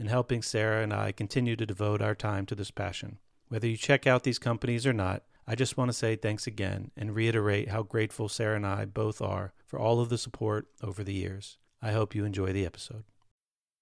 in helping Sara and I continue to devote our time to this passion. Whether you check out these companies or not, I just want to say thanks again and reiterate how grateful Sara and I both are for all of the support over the years. I hope you enjoy the episode.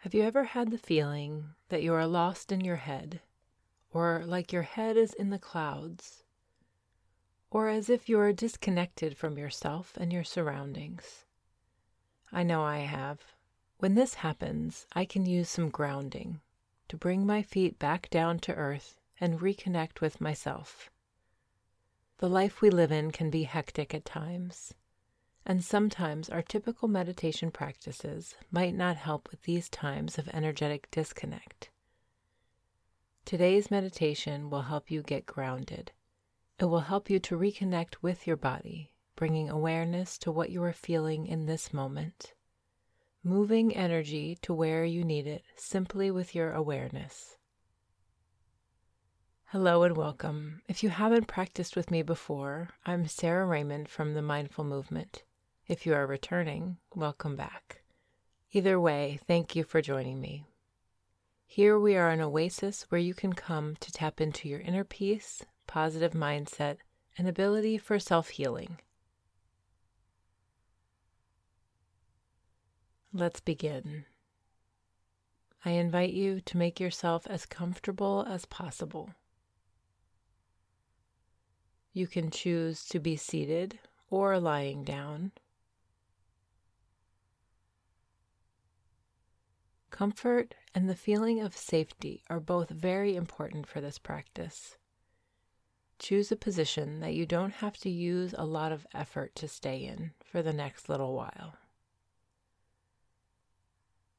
Have you ever had the feeling that you are lost in your head, or like your head is in the clouds, or as if you are disconnected from yourself and your surroundings? I know I have. When this happens, I can use some grounding to bring my feet back down to earth and reconnect with myself. The life we live in can be hectic at times and sometimes our typical meditation practices might not help with these times of energetic disconnect. Today's meditation will help you get grounded. It will help you to reconnect with your body, bringing awareness to what you are feeling in this moment, moving energy to where you need it simply with your awareness. Hello and welcome. If you haven't practiced with me before, I'm Sara Raymond from the Mindful Movement. If you are returning, welcome back. Either way, thank you for joining me. Here we are an oasis where you can come to tap into your inner peace, positive mindset, and ability for self healing. Let's begin. I invite you to make yourself as comfortable as possible. You can choose to be seated or lying down. Comfort and the feeling of safety are both very important for this practice. Choose a position that you don't have to use a lot of effort to stay in for the next little while.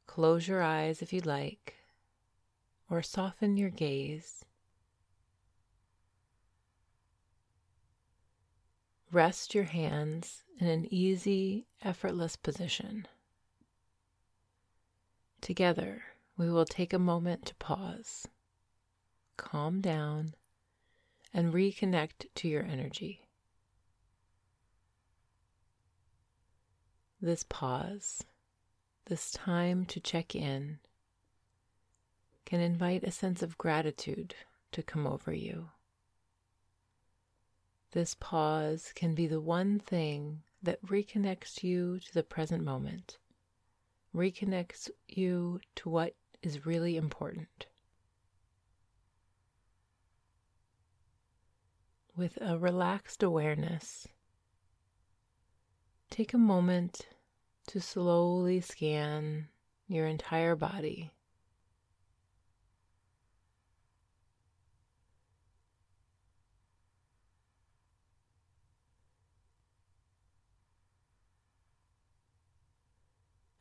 Close your eyes if you like, or soften your gaze. Rest your hands in an easy, effortless position. Together, we will take a moment to pause, calm down, and reconnect to your energy. This pause, this time to check in, can invite a sense of gratitude to come over you. This pause can be the one thing that reconnects you to the present moment reconnects you to what is really important. With a relaxed awareness, take a moment to slowly scan your entire body.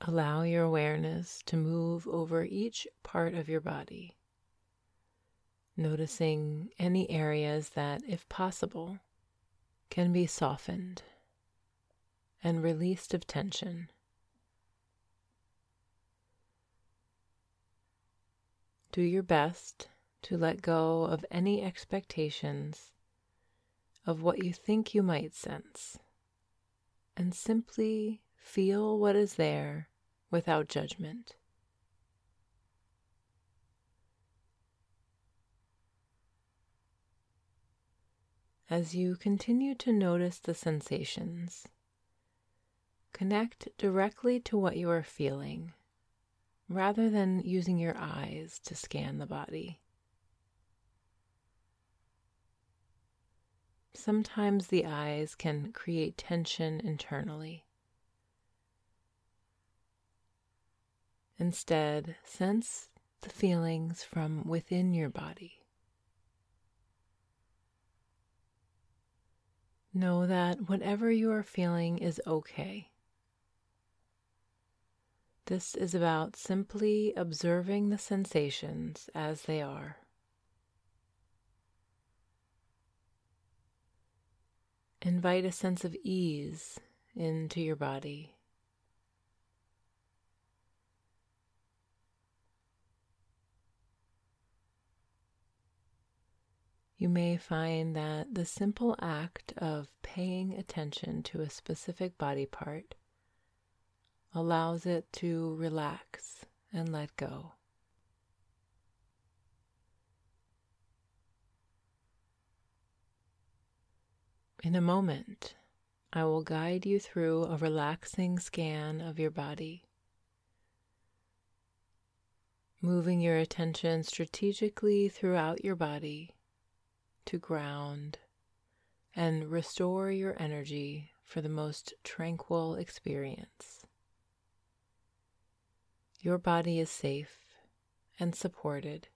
Allow your awareness to move over each part of your body, noticing any areas that, if possible, can be softened and released of tension. Do your best to let go of any expectations of what you think you might sense and simply feel what is there without judgment. As you continue to notice the sensations, connect directly to what you are feeling rather than using your eyes to scan the body. Sometimes the eyes can create tension internally. Instead, sense the feelings from within your body. Know that whatever you are feeling is okay. This is about simply observing the sensations as they are. Invite a sense of ease into your body. You may find that the simple act of paying attention to a specific body part allows it to relax and let go. In a moment, I will guide you through a relaxing scan of your body, moving your attention strategically throughout your body to ground and restore your energy for the most tranquil experience. Your body is safe and supported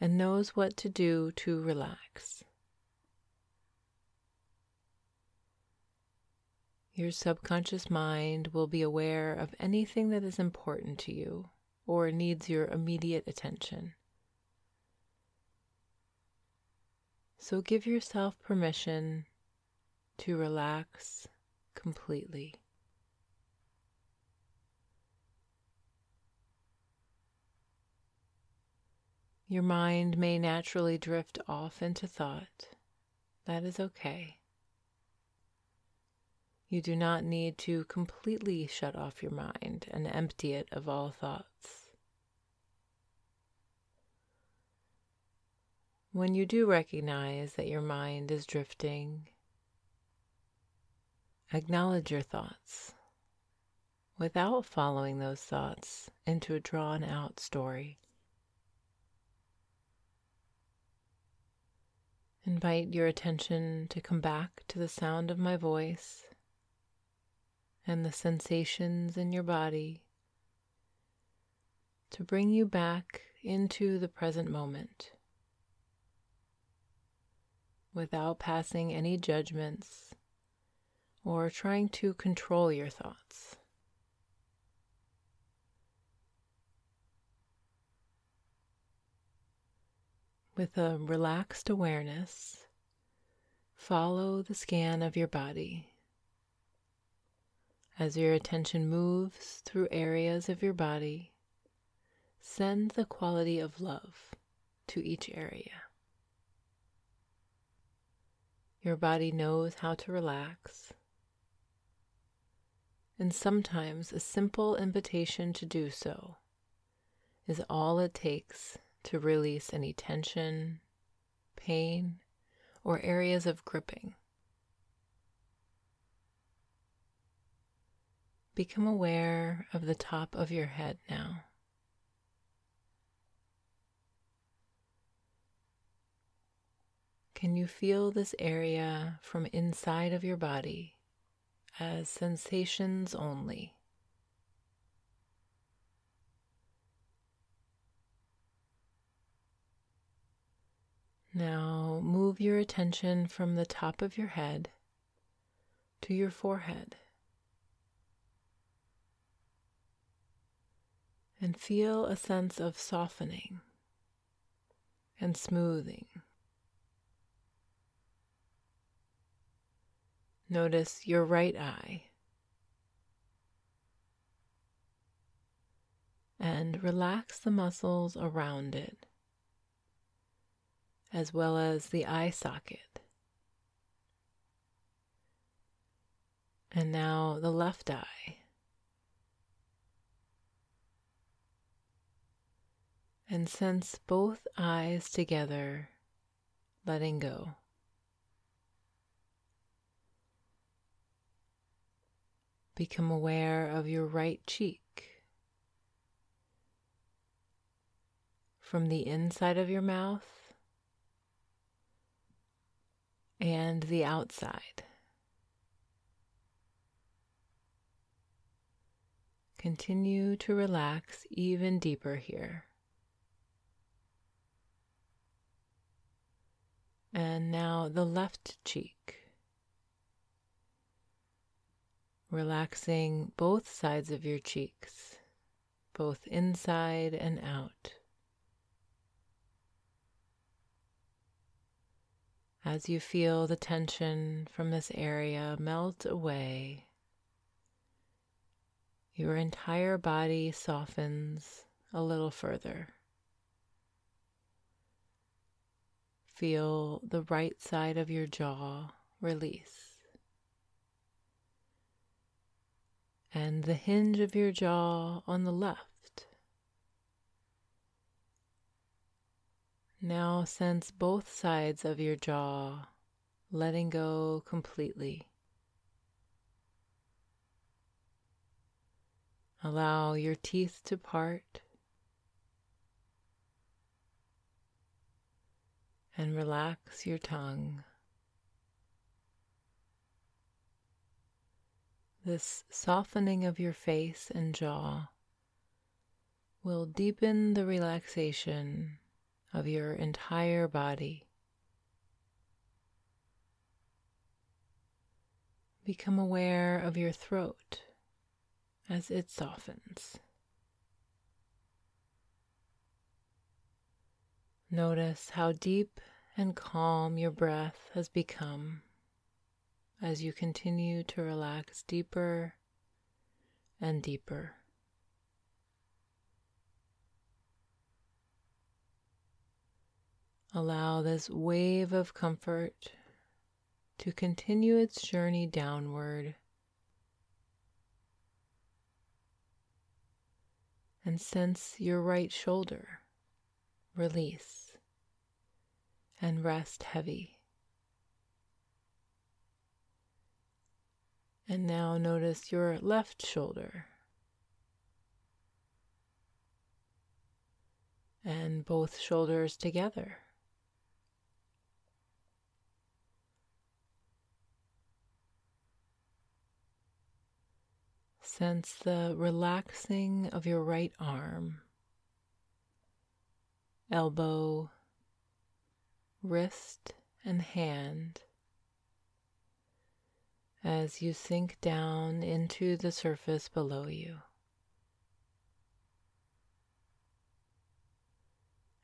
and knows what to do to relax. Your subconscious mind will be aware of anything that is important to you or needs your immediate attention. So give yourself permission to relax completely. Your mind may naturally drift off into thought. That is okay. You do not need to completely shut off your mind and empty it of all thoughts. When you do recognize that your mind is drifting, acknowledge your thoughts without following those thoughts into a drawn out story. Invite your attention to come back to the sound of my voice and the sensations in your body to bring you back into the present moment without passing any judgments or trying to control your thoughts. With a relaxed awareness, follow the scan of your body. As your attention moves through areas of your body, send the quality of love to each area. Your body knows how to relax. And sometimes a simple invitation to do so is all it takes to release any tension, pain, or areas of gripping. Become aware of the top of your head now. Can you feel this area from inside of your body as sensations only? Now move your attention from the top of your head to your forehead. And feel a sense of softening and smoothing. Notice your right eye. And relax the muscles around it, as well as the eye socket. And now the left eye. And sense both eyes together, letting go. Become aware of your right cheek. From the inside of your mouth and the outside. Continue to relax even deeper here. And now the left cheek. Relaxing both sides of your cheeks, both inside and out. As you feel the tension from this area melt away, your entire body softens a little further. Feel the right side of your jaw release. And the hinge of your jaw on the left. Now sense both sides of your jaw letting go completely. Allow your teeth to part and relax your tongue. This softening of your face and jaw will deepen the relaxation of your entire body. Become aware of your throat as it softens. Notice how deep and calm your breath has become as you continue to relax deeper and deeper. Allow this wave of comfort to continue its journey downward and sense your right shoulder release and rest heavy. And now notice your left shoulder. And both shoulders together. Sense the relaxing of your right arm, elbow, wrist, and hand as you sink down into the surface below you.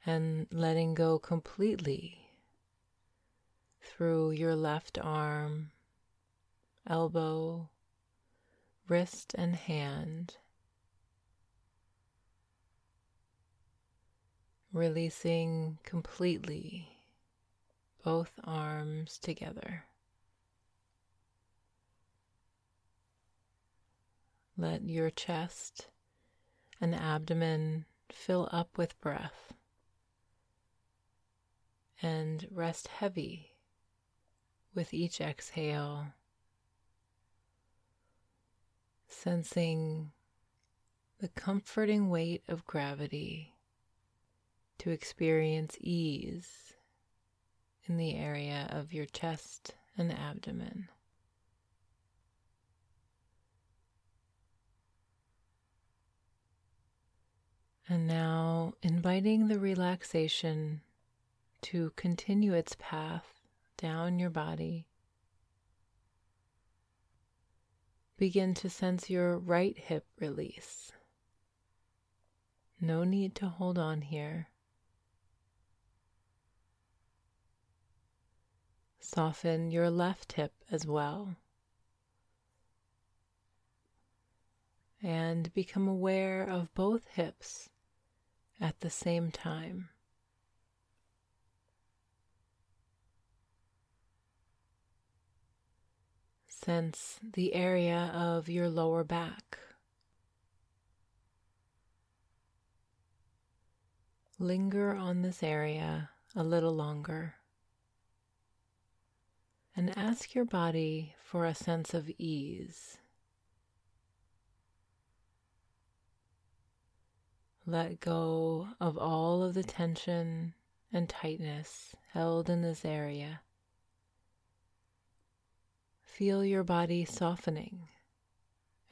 And letting go completely through your left arm, elbow, wrist and hand. Releasing completely both arms together. Let your chest and abdomen fill up with breath and rest heavy with each exhale sensing the comforting weight of gravity to experience ease in the area of your chest and abdomen. And now inviting the relaxation to continue its path down your body Begin to sense your right hip release. No need to hold on here. Soften your left hip as well. And become aware of both hips at the same time. Sense the area of your lower back. Linger on this area a little longer and ask your body for a sense of ease. Let go of all of the tension and tightness held in this area. Feel your body softening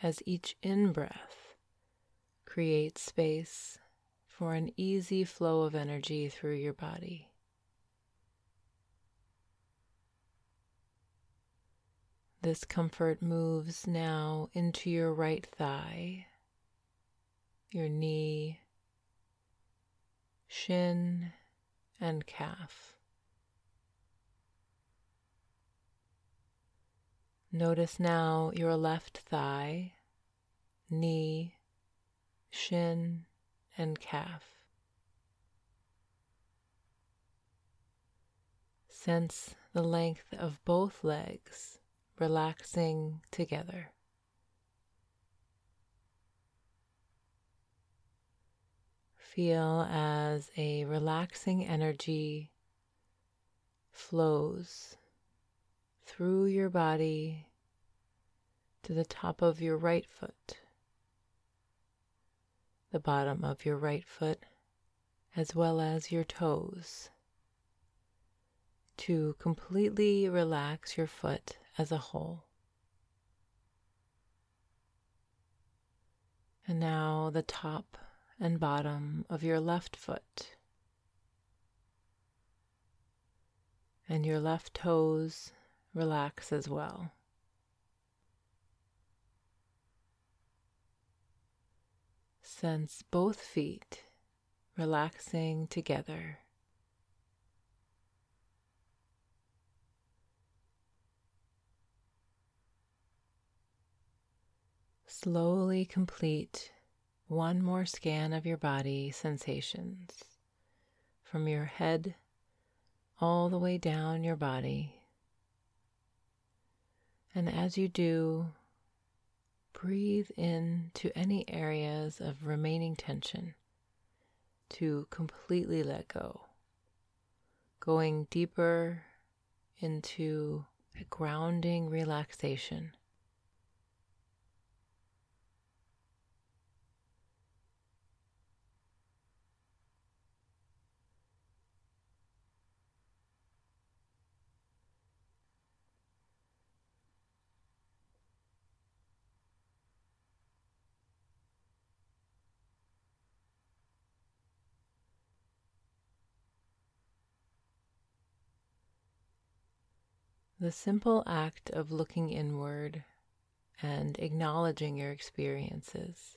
as each in breath creates space for an easy flow of energy through your body. This comfort moves now into your right thigh, your knee, shin, and calf. Notice now your left thigh, knee, shin, and calf. Sense the length of both legs relaxing together. Feel as a relaxing energy flows through your body to the top of your right foot, the bottom of your right foot, as well as your toes, to completely relax your foot as a whole. And now the top and bottom of your left foot. And your left toes relax as well. Sense both feet relaxing together. Slowly complete one more scan of your body sensations from your head all the way down your body. And as you do, breathe in to any areas of remaining tension to completely let go, going deeper into a grounding relaxation. The simple act of looking inward and acknowledging your experiences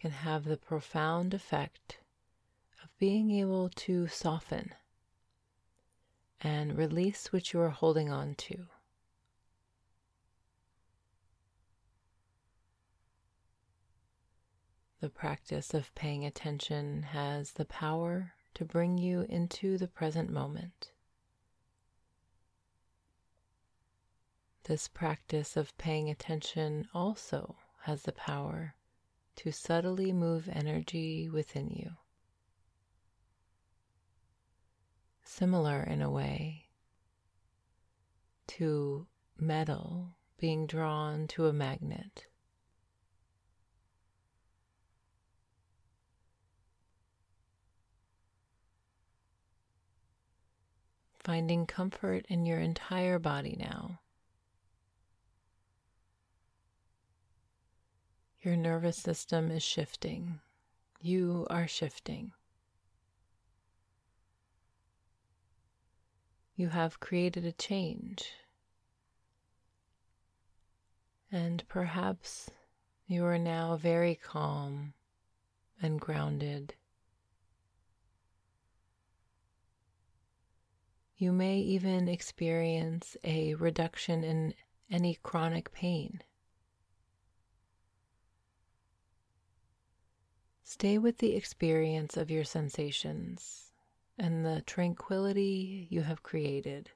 can have the profound effect of being able to soften and release what you are holding on to. The practice of paying attention has the power to bring you into the present moment. This practice of paying attention also has the power to subtly move energy within you. Similar in a way to metal being drawn to a magnet. Finding comfort in your entire body now Your nervous system is shifting. You are shifting. You have created a change. And perhaps you are now very calm and grounded. You may even experience a reduction in any chronic pain. Stay with the experience of your sensations and the tranquility you have created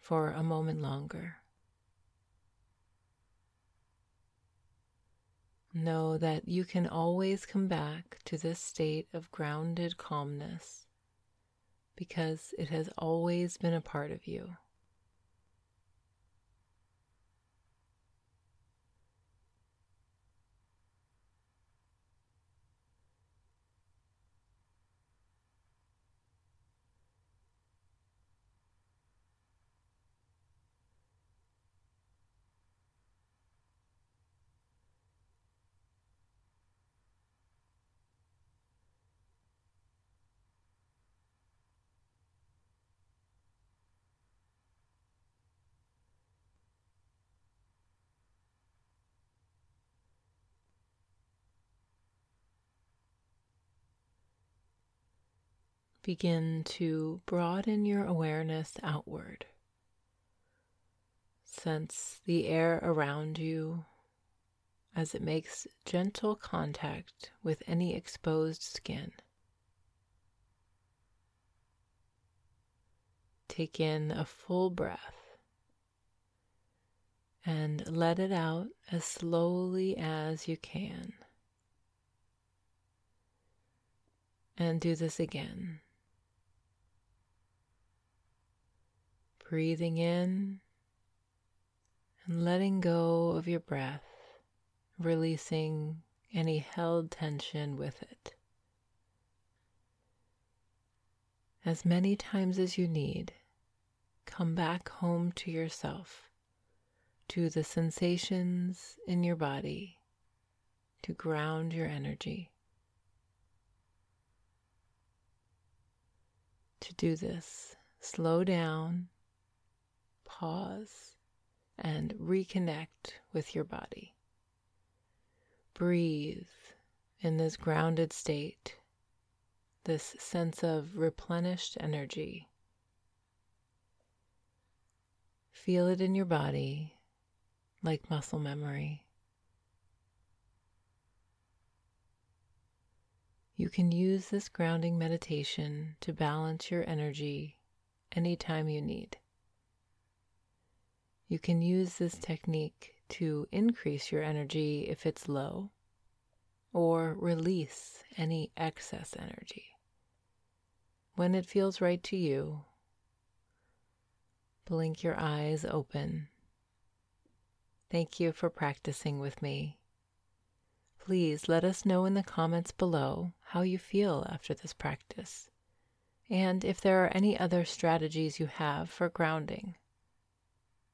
for a moment longer. Know that you can always come back to this state of grounded calmness because it has always been a part of you. Begin to broaden your awareness outward. Sense the air around you as it makes gentle contact with any exposed skin. Take in a full breath and let it out as slowly as you can. And do this again. Breathing in and letting go of your breath, releasing any held tension with it. As many times as you need, come back home to yourself, to the sensations in your body, to ground your energy. To do this, slow down pause and reconnect with your body. Breathe in this grounded state, this sense of replenished energy. Feel it in your body like muscle memory. You can use this grounding meditation to balance your energy anytime you need. You can use this technique to increase your energy if it's low or release any excess energy. When it feels right to you, blink your eyes open. Thank you for practicing with me. Please let us know in the comments below how you feel after this practice and if there are any other strategies you have for grounding.